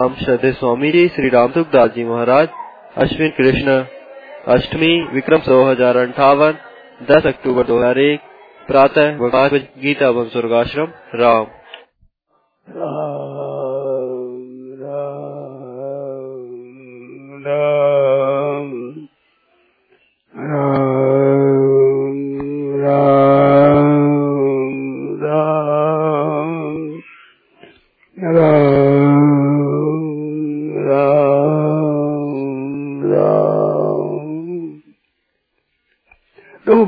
हम श्रद्धे स्वामी जी, श्री राम दुखदास जी महाराज, अश्विन कृष्ण, अष्टमी विक्रम सौ हज़ार अंठावन, दस अक्टूबर दो हज़ार एक, प्रातः गीता एवं स्वर्गाश्रम राम।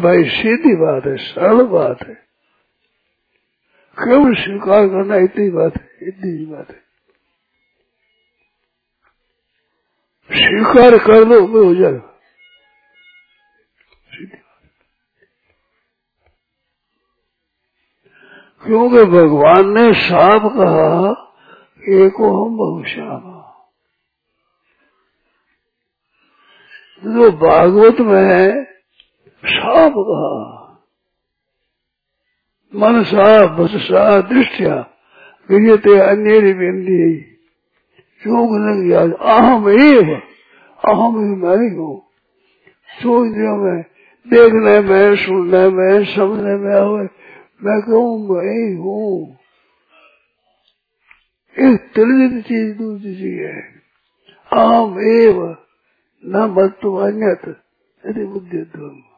भाई सीधी बात है, सरल बात है। केवल स्वीकार करना इतनी बात है? इतनी ही बात है। स्वीकार कर दो वो हो जाएगा। क्योंकि भगवान ने साफ़ कहा, एको हम बहुश्याम जो भागवत में है साफ़ कहा मन सा बस सा दृष्टिया गिरते अन्य बिंदी योग लग याद, अहम एव अहम ही मैं ही। हूँ सो इंद्रियों में, देखने में, सुनने में, समझने में हुए मैं कहूँ मैं ही। हूँ एक तिलित चीज़ दूसरी चीज़ है। अहम एव, न मत अन्यत यदि बुद्धि ध्वम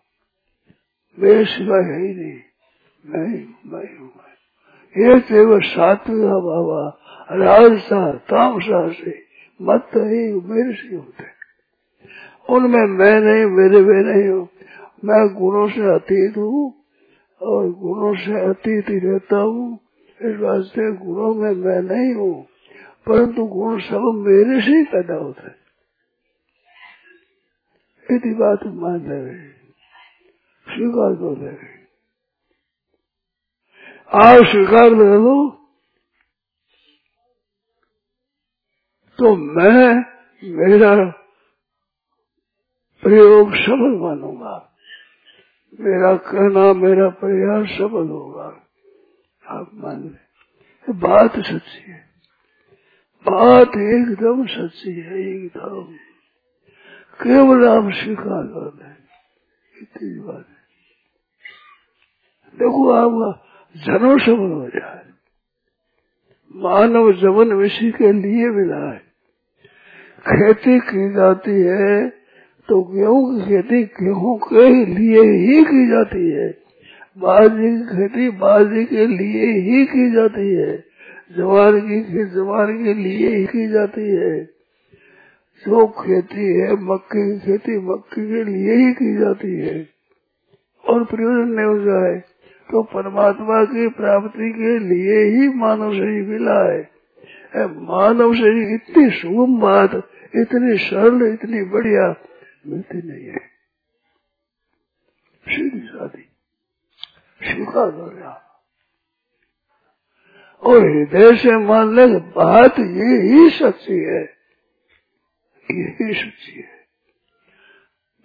मेरे सिवा है ही नहीं। मैं मैं ही हूँ ये केवल सात्विक बाबा। राजसा तामसा से मत ही मेरे से होते। उनमें मैं नहीं, मेरे वे नहीं हूँ। मैं गुणों से अतीत हूँ और गुणों से अतीत ही रहता हूँ। इस वास्ते गुणों में मैं नहीं हूँ, परंतु गुण सब मेरे से ही पैदा होते हैं। बात मान रहे स्वीकार कर रहे आप स्वीकार कर दो तो मैं मेरा प्रयोग सफल मानूँगा मेरा कहना मेरा प्रयास सफल होगा आप मान ले बात सच्ची है। बात एकदम सच्ची है, एकदम। केवल आप स्वीकार कर दें इतनी बात है। देखो आपका जन्म सफल हो जाए। मानव जवन विषय के लिए मिला है। खेती की जाती है तो गेहूँ की खेती गेहूँ के लिए ही की जाती है। बाजरी की खेती बाजरी के लिए ही की जाती है। जवार की खेती जवार के लिए ही की जाती है। जो खेती है, मक्के की खेती मक्के के लिए ही की जाती है। और प्रयोजन नहीं हो जाए तो परमात्मा की प्राप्ति के लिए ही मानव शरीर मिला है। मानव शरीर इतनी शुभ बात, इतनी सरल, इतनी बढ़िया मिलती नहीं है। सीधी शादी स्वीकार और हृदय से मान ले बात ये ही सच्ची है। यही सच्ची है।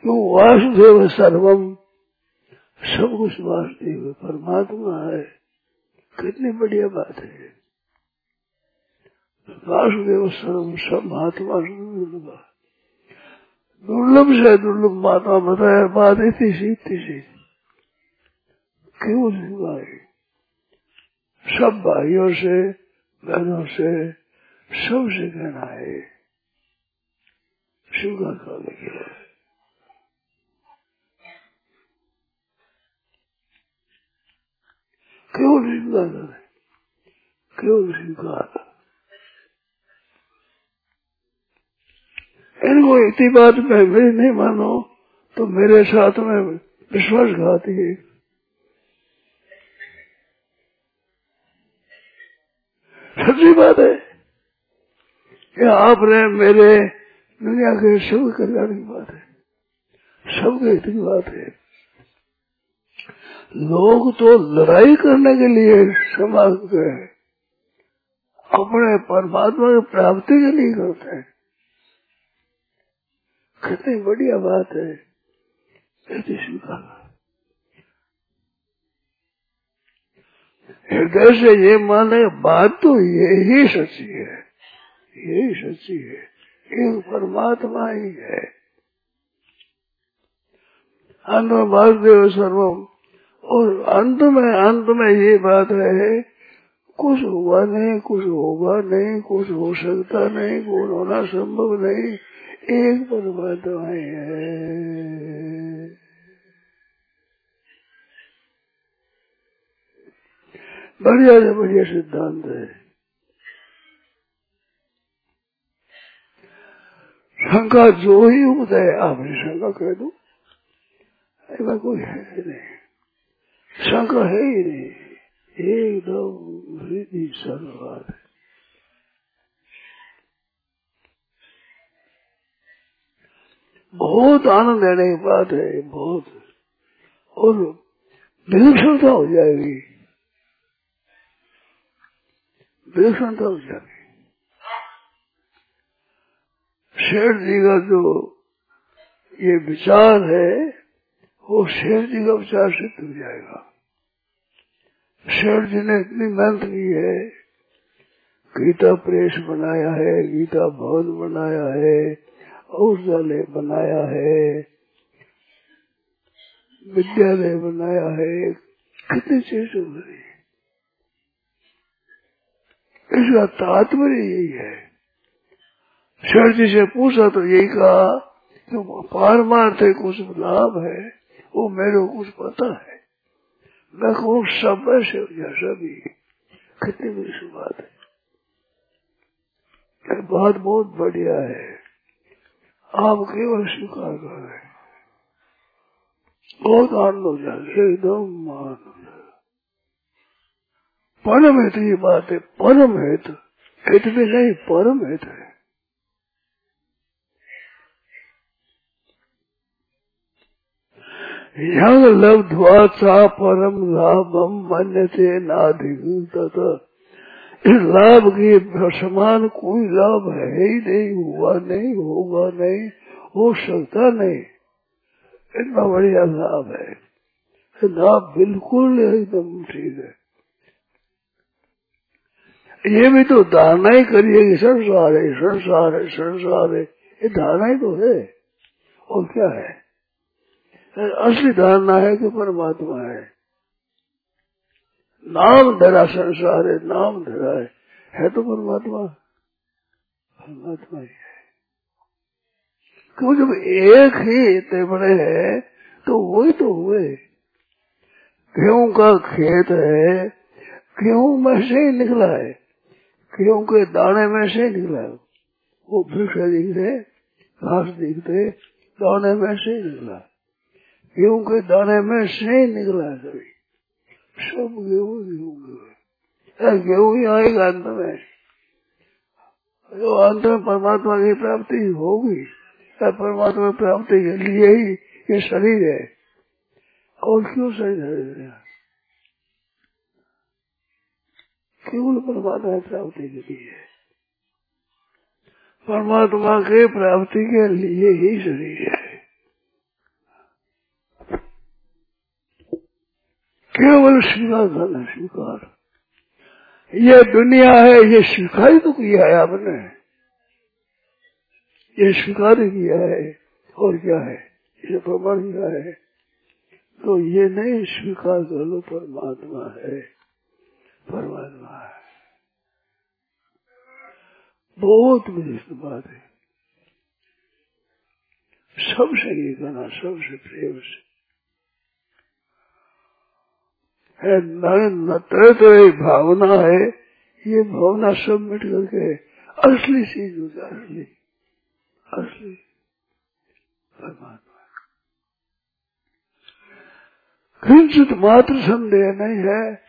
तो वासुदेव सर्वम सब कुछ वासुदेव परमात्मा है। कितनी बढ़िया बात है। वासुदेव सर्वम सब महात्मा दुर्लभ दुर्लभ से दुर्लभ महात्मा बताया बात इतनी सी इतनी सी। क्यों भाई? सब भाइयों से, बहनों से, सबसे कहना है स्वीकार करने के लिए क्यों स्वीकार करें क्यों स्वीकार इनको इतनी बात में मेरी नहीं मानो तो मेरे साथ में विश्वासघाती है। सच्ची बात है कि आपने मेरे दुनिया के सब कल्याण की बात है। सबके हित की बात है। लोग तो लड़ाई करने के लिए समाज गए अपने परमात्मा की प्राप्ति के लिए करते हैं। कितनी बढ़िया बात है। स्वीकार हृदय से ये माने बात तो यही सच्ची है। यही सच्ची है। एक परमात्मा ही है। में वासुदेव सर्वम। और अंत में अंत में ये बात है कुछ हुआ नहीं, कुछ होगा नहीं, कुछ हो सकता नहीं, कुछ होना संभव नहीं। एक परमात्मा है बढ़िया से बढ़िया सिद्धांत है। शंका जो ही उदय आपने शंका कह दो। ऐसा कोई है नहीं। शंका है ही नहीं एकदम हृदय सर्वाद है बहुत आनंद लेने की बात है, बहुत। और विलक्षणता हो जाएगी। विलक्षणता हो जाएगी। शेर जी का जो ये विचार है वो शेर जी का विचार सिद्ध हो जाएगा। शेर जी ने इतनी मेहनत की है, गीता प्रेस बनाया है, गीता भवन बनाया है औषधालय बनाया है, विद्यालय बनाया है, कितनी चीज़ हो रही इसका तात्पर्य यही है। शेर जी से पूछा तो यही कहा कि पारमार्थ कुछ लाभ है। वो मेरे को कुछ पता है। मैं कहूँ सब ऐसे हो जाए सभी कितनी बड़ी बात है। ये बात बहुत बढ़िया है। आप केवल स्वीकार कर रहे बहुत आनंद हो जाए एकदम आनंद परम हित ये बात है परम हित हित भी नहीं परम हित है। यंग लब्ध्वा चा परम लाभम मन से नाधिक इस लाभ के समान कोई लाभ है ही नहीं, हुआ नहीं, होगा नहीं, हो सकता नहीं। इतना बढ़िया लाभ है। लाभ बिल्कुल एकदम ठीक है। ये भी तो धारणा ही करिए संसार है संसार है संसार है। ये धारणा ही तो है। और क्या है? असली धारणा है कि परमात्मा है। नाम धरा संसार है, नाम धरा है। है तो परमात्मा। परमात्मा ही है। क्यों जब एक ही इतने बड़े है तो वही तो हुए। गेहूँ का खेत है गेहूँ में से ही निकला है गेहूँ के दाने में से ही निकला है। वो वृक्ष दिखते, घास दिखते, दाने में से ही निकला गेहूँ के दाने में से निकला है सभी सब गेहूँ गेहूँ गेहूँ गेहूँ ही आएगा अंत में। जो अंत में परमात्मा की प्राप्ति होगी परमात्मा प्राप्ति के लिए ही ये शरीर है। और क्यों शरीर है? केवल परमात्मा की प्राप्ति के लिए परमात्मा के प्राप्ति के लिए ही शरीर है। केवल स्वीकार करना स्वीकार। ये दुनिया है, ये स्वीकार तो किया है आपने। ये स्वीकार किया है, और क्या है? ये प्रमाण किया है। तो ये नहीं स्वीकार कर लो, परमात्मा है। परमात्मा है। बहुत विशिष्ट बात है। सबसे ये करना, सबसे प्रेम से। तरह तरह भावना है, ये भावना सब मिट करके असली चीज़ हो जाए असली। असली परमात्मा। किंचित मात्र संदेह नहीं है,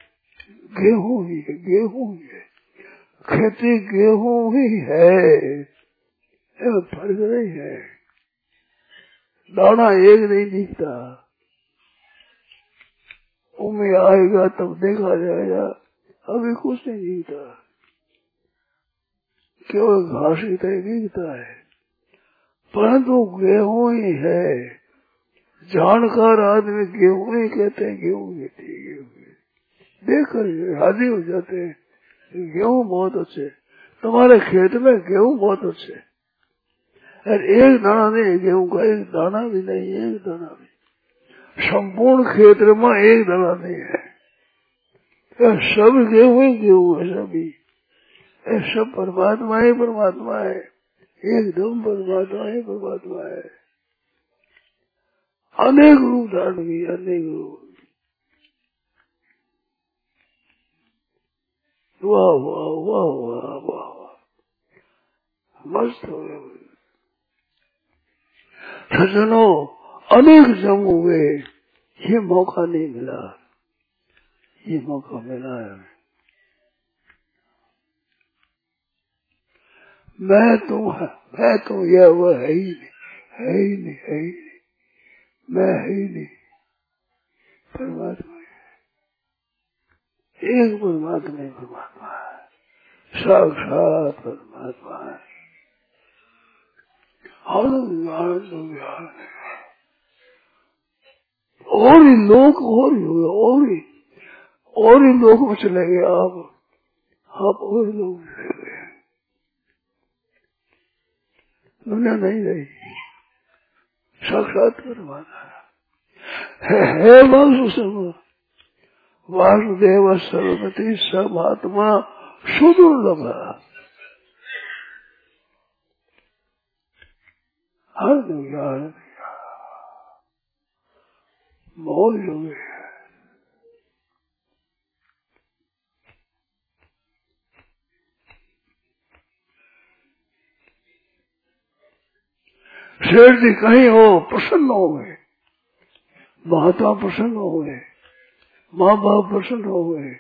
गेहूँ ही है, गेहूँ ही है। खेती गेहूँ ही है। फ़र्क नहीं है। दाना एक नहीं दिखता। उम्मीद आएगा, तब देखा जाएगा। अभी कुछ नहीं दिखता। केवल घास की तरह दिखता है। परंतु गेहूँ ही है। जानकार आदमी गेहूँ ही कहते हैं, गेहूँ हैं गेहूँ देख कर राज़ी हो जाते हैं गेहूँ बहुत अच्छे तुम्हारे खेत में गेहूँ बहुत अच्छे एक दाना नहीं, गेहूँ का एक दाना भी नहीं, एक दाना भी संपूर्ण क्षेत्र में एक दाना नहीं है। सब गेहूँ गेहूँ है सभी। सब परमात्मा ही परमात्मा है। एकदम परमात्मा ही परमात्मा है। अनेक रूप धारण किए, अनेक रूप। वाह वाह वाह वाह वाह मस्त हो गए। सजनों अनेक जम हुए ये मौका नहीं मिला ये मौका मिला है मैं तुम मैं तुम यह वो है ही नहीं है ही नहीं है ही नहीं मैं है ही नहीं परमात्मा एक परमात्मा ही परमात्मा है साक्षात परमात्मा है आनंद आनंद आनंद और ही लोग, और ही हुए, और ही और ही लोग में चले गए आप। आप और लोग चले गए दुनिया नहीं रही। साक्षात परमात्मा है। वासुदेव। वासुदेव सर्वपति सब आत्मा सुदुर्लभ। हर हो गए शेर जी कहीं हो, प्रसन्न हो गए। महात्मा प्रसन्न हो गए। माँ बाप प्रसन्न हो गए।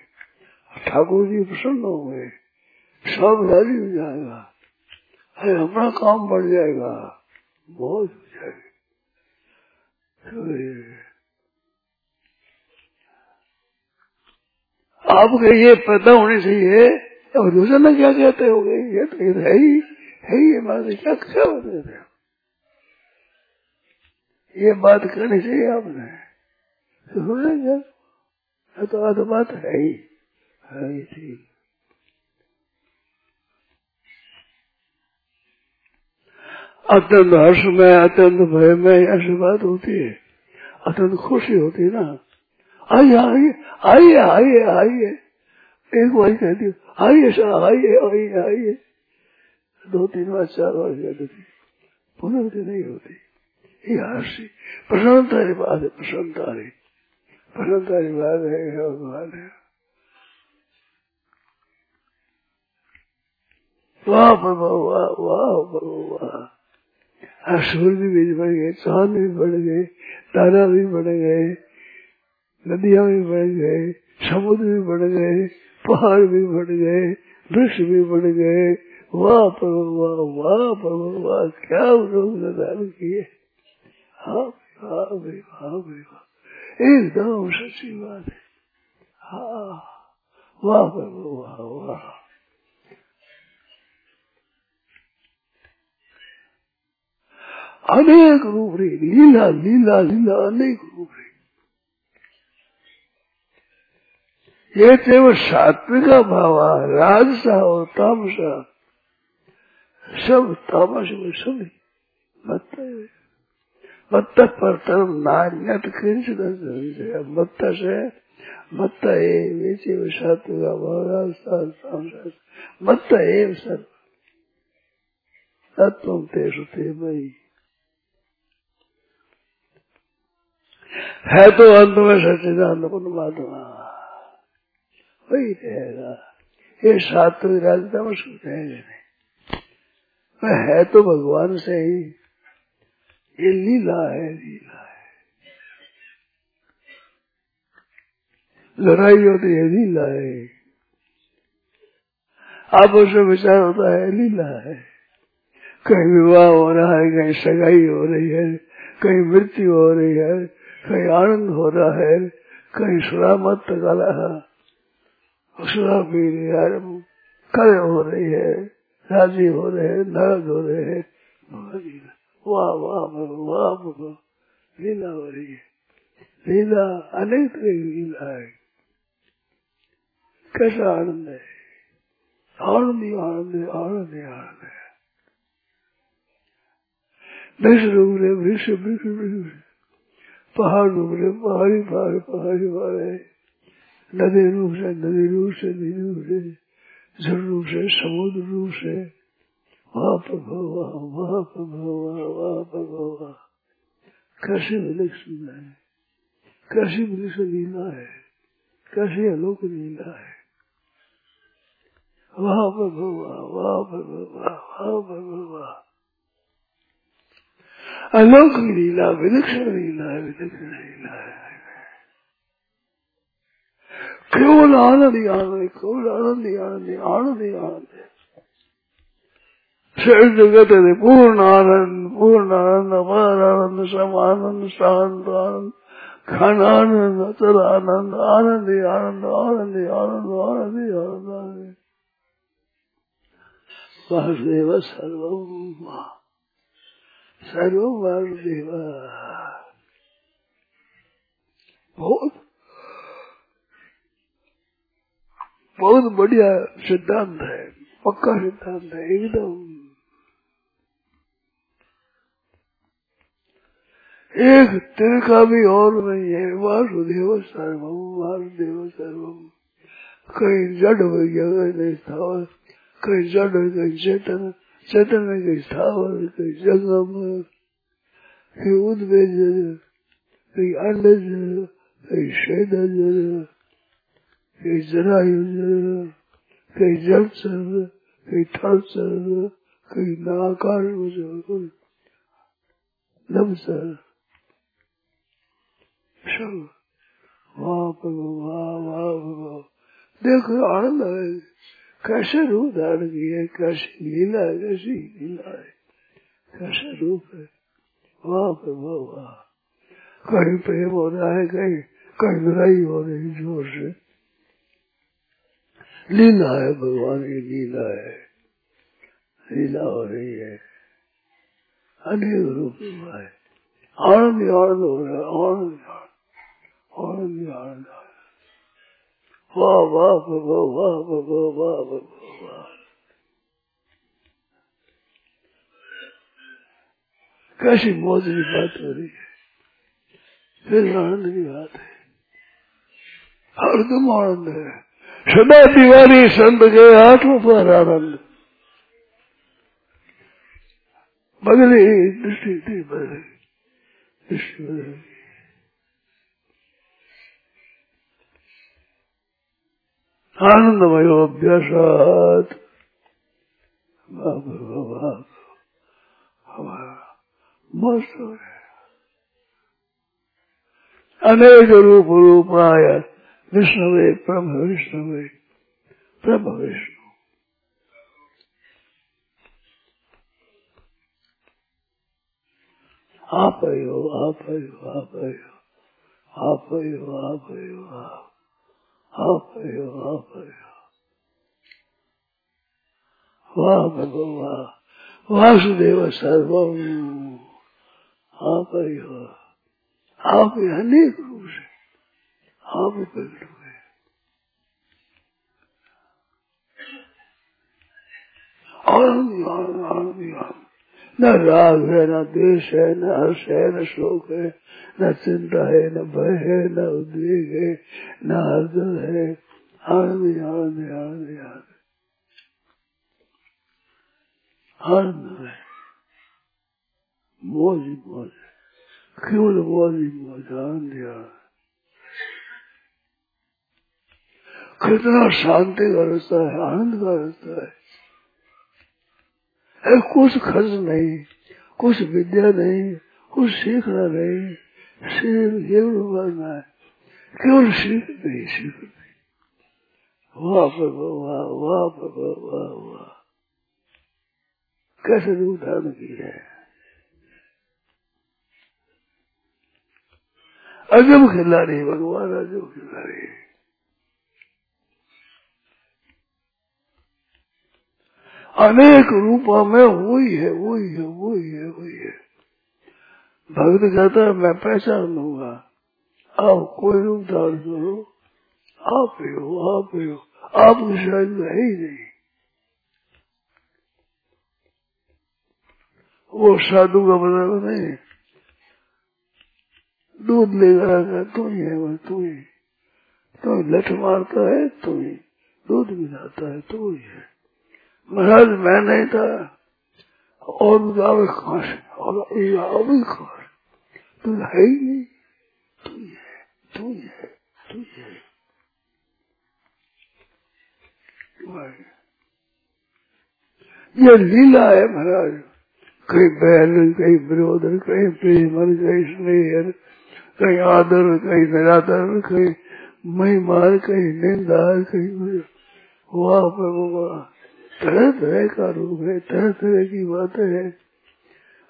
ठाकुर जी प्रसन्न हो गए। सब राज़ी हो जाएगा। अरे, अपना काम बढ़ जाएगा। बहुत हो जाएगा। आपके ये पता होनी चाहिए अब दूसरा क्या कहते हो गए? ये तो है ही है ही ये बात, क्या क्या बता रहे ये बात करनी चाहिए आपने क्या? तो तो बात है ही है ही ठीक अत्यंत हर्ष में, अत्यंत भय में ऐसी बात होती है। अत्यंत खुशी होती है ना। आइए आइए आइए आइए आइए। एक बार कहती आइए सर, आइए आइए आइए। दो तीन बार, चार बार कहती पुनर्ति नहीं होती। ये हर्षी। प्रसन्नता की बात है, प्रसन्नता की प्रसन्नता की बात है भगवान है। वाह प्रभु वाह वाह प्रभु वाह सूर्य भी बढ़ गए, चाँद भी बढ़ गए, तारा भी बढ़ गए। नदियाँ भी बढ़ गए, समुद्र भी बढ़ गए, पहाड़ भी बढ़ गए, वृक्ष भी बढ़ गए। वाह प्रभु वाह वाह प्रभु वाह क्या लोग धारण किए। हाँ हाँ भाई हाँ भाई वाह एकदम सच्ची बात है। हाँ वाह प्रभु वाह वाह। अनेक रूप रे, लीला लीला लीला, अनेक रूप रे। ये केवल सात्विक भाव राजसा और तामसा। सब तामस में सभी मत पर तरम नान्यत किंचित मत से मत ए सात्विक भाव, राजसा तामसा। मत एव सर्व तत्व ते मई है तो अंत में सच्चिदानंद परमात्मा वही रहेगा ये सात्विक राजता नहीं है। तो भगवान से ही। ये लीला है लीला है। लड़ाई होती है लीला है। आपस में विचार होता है, लीला है। कहीं विवाह हो रहा है, कहीं सगाई हो रही है, कहीं मृत्यु हो रही है, कहीं आनंद हो रहा है, कहीं शराब मत तकाला है पी रही है कल हो रही है, राज़ी हो रहे हैं, नाराज़ हो रहे हैं। वाह वाह वाह लीला हो रही है। लीला, अनेक तरह की लीला है। कैसा आनंद है? आनंद ही आनंद है, आनंद ही आनंद है। वृक्ष रहे वृक्ष वृक्ष वृक्ष पहाड़ रूप रहे पहाड़ी, पहाड़ पहाड़ी, पहाड़। है नदी रूप से, नदी रूप से, नदी रूप से, जल रूप से, समुद्र रूप से। वहाँ पर भगवा वहाँ पर भगवा वहाँ पर भगवा कैसे विलक्षण है? कैसी विलक्षण लीला है? कैसी अलोक लीला है? वहाँ पर भगवा वहाँ पर भगवा वहाँ पर भगवा अलोक लीला, विलक्षण लीला है, विलक्षण लीला है। केवल आनंद ही आनंद केवल आनंद ही आनंद आनंद ही आनंद है शरीर जगत है पूर्ण आनंद पूर्ण आनंद अपार आनंद सम आनंद शांत आनंद खन आनंद अचल आनंद आनंद ही आनंद आनंद ही आनंद आनंद ही आनंद आनंद वासुदेव सर्वम सर्वम वासुदेव बहुत बहुत बढ़िया सिद्धांत है, पक्का सिद्धांत है, एकदम। एक तिर का भी और नहीं है, वासुदेव सर्वम वासुदेव सर्वम कहीं जड़ जगह नहीं स्थावर, कहीं जड़ कहीं चेतन चेतन कहीं स्थावर, कहीं जंगम, कहीं उद्वेज कहीं अंडज कहीं शेदज कहीं जरायु कहीं जल सर्व कहीं थल चल कहीं नाकार नम चल सब वाह वाह वाह देखो आनंद है कैसे रूप धारण की है कैसी लीला है कैसी लीला है कैसे रूप है वाह वाह वाह कहीं प्रेम हो रहा है कहीं कहीं लड़ाई हो रही ज़ोर से लीला है भगवान की लीला है। लीला हो रही है। अनेक रूप है। आनंद आनंद हो रहा है, आनंद आनंद। आनंद वाह वाह, प्रभो वाह प्रभो वाह प्रभो, वाह। कैसी मौज की बात हो रही है। फिर आनंद की बात है। हर दुम आनंद है। सदा दीवारी संत के हाथों पर आनंद। बदली दृष्टि थी बदली आनंदमय अभ्यासात हमारा मस्त अनेक रूप रूपाय विष्णुवे ब्रह्म विष्णुवे ब्रह्म विष्णु आप हो आप हो आप हो आप हो आप हो आप हो आप हो वाह भगवान वासुदेव सर्वम आप हो आप अनेक रूप आप प्रकट हुए आनंद आनंद आनंद न राग है, न द्वेष है, न हर्ष है, न शोक है, न चिंता है, न भय है, न उद्वेग है, न हर्दल है। आनंद आनंद आनंद आनंद। आनंद है। मौज मौज केवल मौज मौज आनंद आनंद। कितना शांति का रास्ता है, आनंद का रास्ता है। कुछ खर्च नहीं, कुछ विद्या नहीं, कुछ सीखना नहीं, सिर्फ़ केवल बनना है। केवल सीख नहीं सीख नहीं। वाह प्रभु, वाह वाह प्रभु, वाह वाह। कैसे रूप धारण की है? अजब खिलाड़ी, भगवान अजब खिलाड़ी। अनेक रूपों में वही है वही है वही है वही है। भक्त कहता है, मैं पहचान लूँगा। आप कोई रूप धारण करो। आप ही हो, आप ही हो। आप तो शायद है ही नहीं वो साधु का बदला नहीं। दूध लेकर आकर तू ही है वह तू ही। तू लठ मारता है, तू ही। दूध मिलाता है, तू ही है। महाराज मैं नहीं था। और गावे कहाँ से और अभी कहाँ तू है ही नहीं। तू ही है, तू ही है, तू ही है। ये लीला है महाराज। कहीं बहन, कहीं विरोध कहीं प्रेम कहीं स्नेह कहीं आदर, कहीं निरादर, कहीं महिमा, कहीं निंदा, कहीं वाह प्रभु, वाह। तरह तरह का रूप है, तरह तरह की बातें है।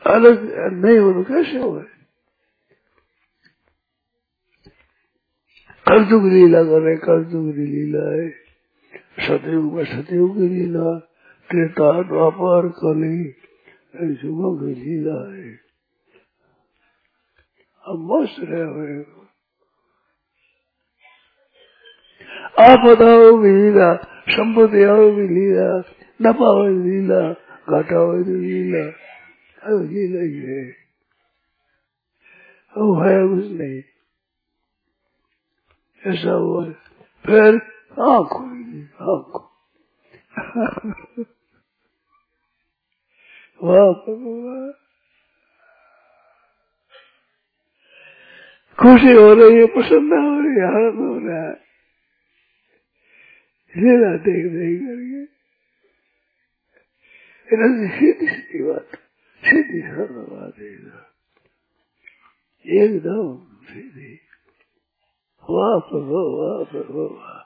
अलग, नहीं हो तो कैसे हो कर्जुग लीला कर कर्जुग लीला है। सतयुग में सतयुग की लीला त्रेता द्वापर कली की लीला है। अब मस्त रहे हुए आप बताओ भी लीला। संपत्ति भी लीला। नफा हो लीला। घाटा हो लीला। लीला ही है। वो है कुछ नहीं। ऐसा हुआ। फिर आँख आँख। खुशी हो रही है प्रसन्न हो रही है, आनंद हो रहा है। देख देख करके सीधी सीधी बात, सीधी सरल बात एकदम सीधी। वाह प्रभु वाह प्रभु वाह।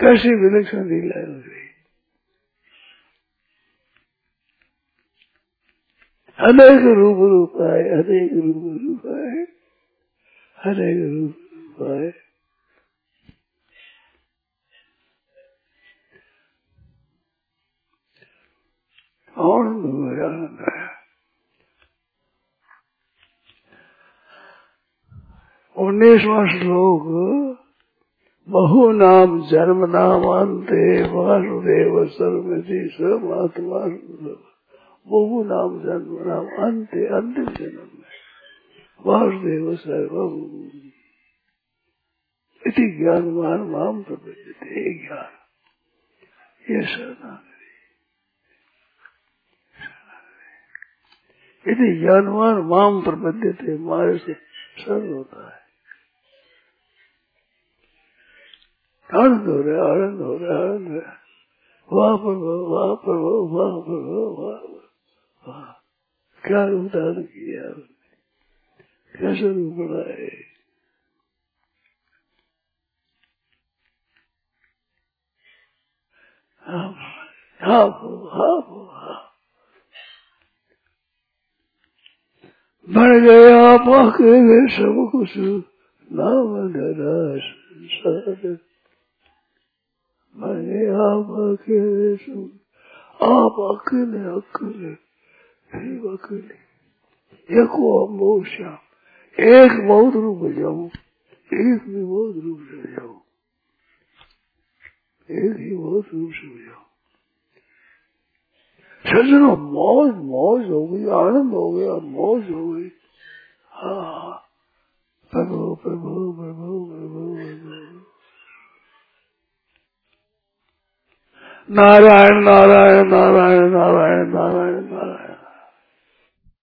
कैसी विलक्षण लीला हो गई अनेक रूप रूप आए, अनेक रूप रूप आए, अनेक रूप रूप आए। है उन्नीसवा श्लोक, बहु नाम जन्म नाम अंते वासुदेव सर्वति समात्मा बहु नाम जन्म नाम अंते अंतिम जन्म वासुदेव सर्वम। इति ज्ञान मान माम प्रपंचते ज्ञान। ये शरणागति। यदि ज्ञानवान माम प्रपद्यते मारे से सरल होता है। आनंद हो रहा है, आनंद हो रहा है, आनंद हो रहा है। वाह प्रभु वाह प्रभु वाह प्रभु, वाह वाह। क्या धारण किया कैसे रूप बनाए? हाँ हाँ हाँ हाँ। बन गया पाके सब कुछ नाम डरा संसार बन गया पाके सब आप अकेले अकेले फिर अकेले एक श्याम एक बहुत रूप जाऊँ एक भी बहुत रूप से जाऊँ एक ही बहुत रूप से जाऊँ सजनो मौज मौज हो गई आनंद हो गया मौज हो गई प्रभु प्रभु प्रभु प्रभु नारायण नारायण नारायण नारायण नारायण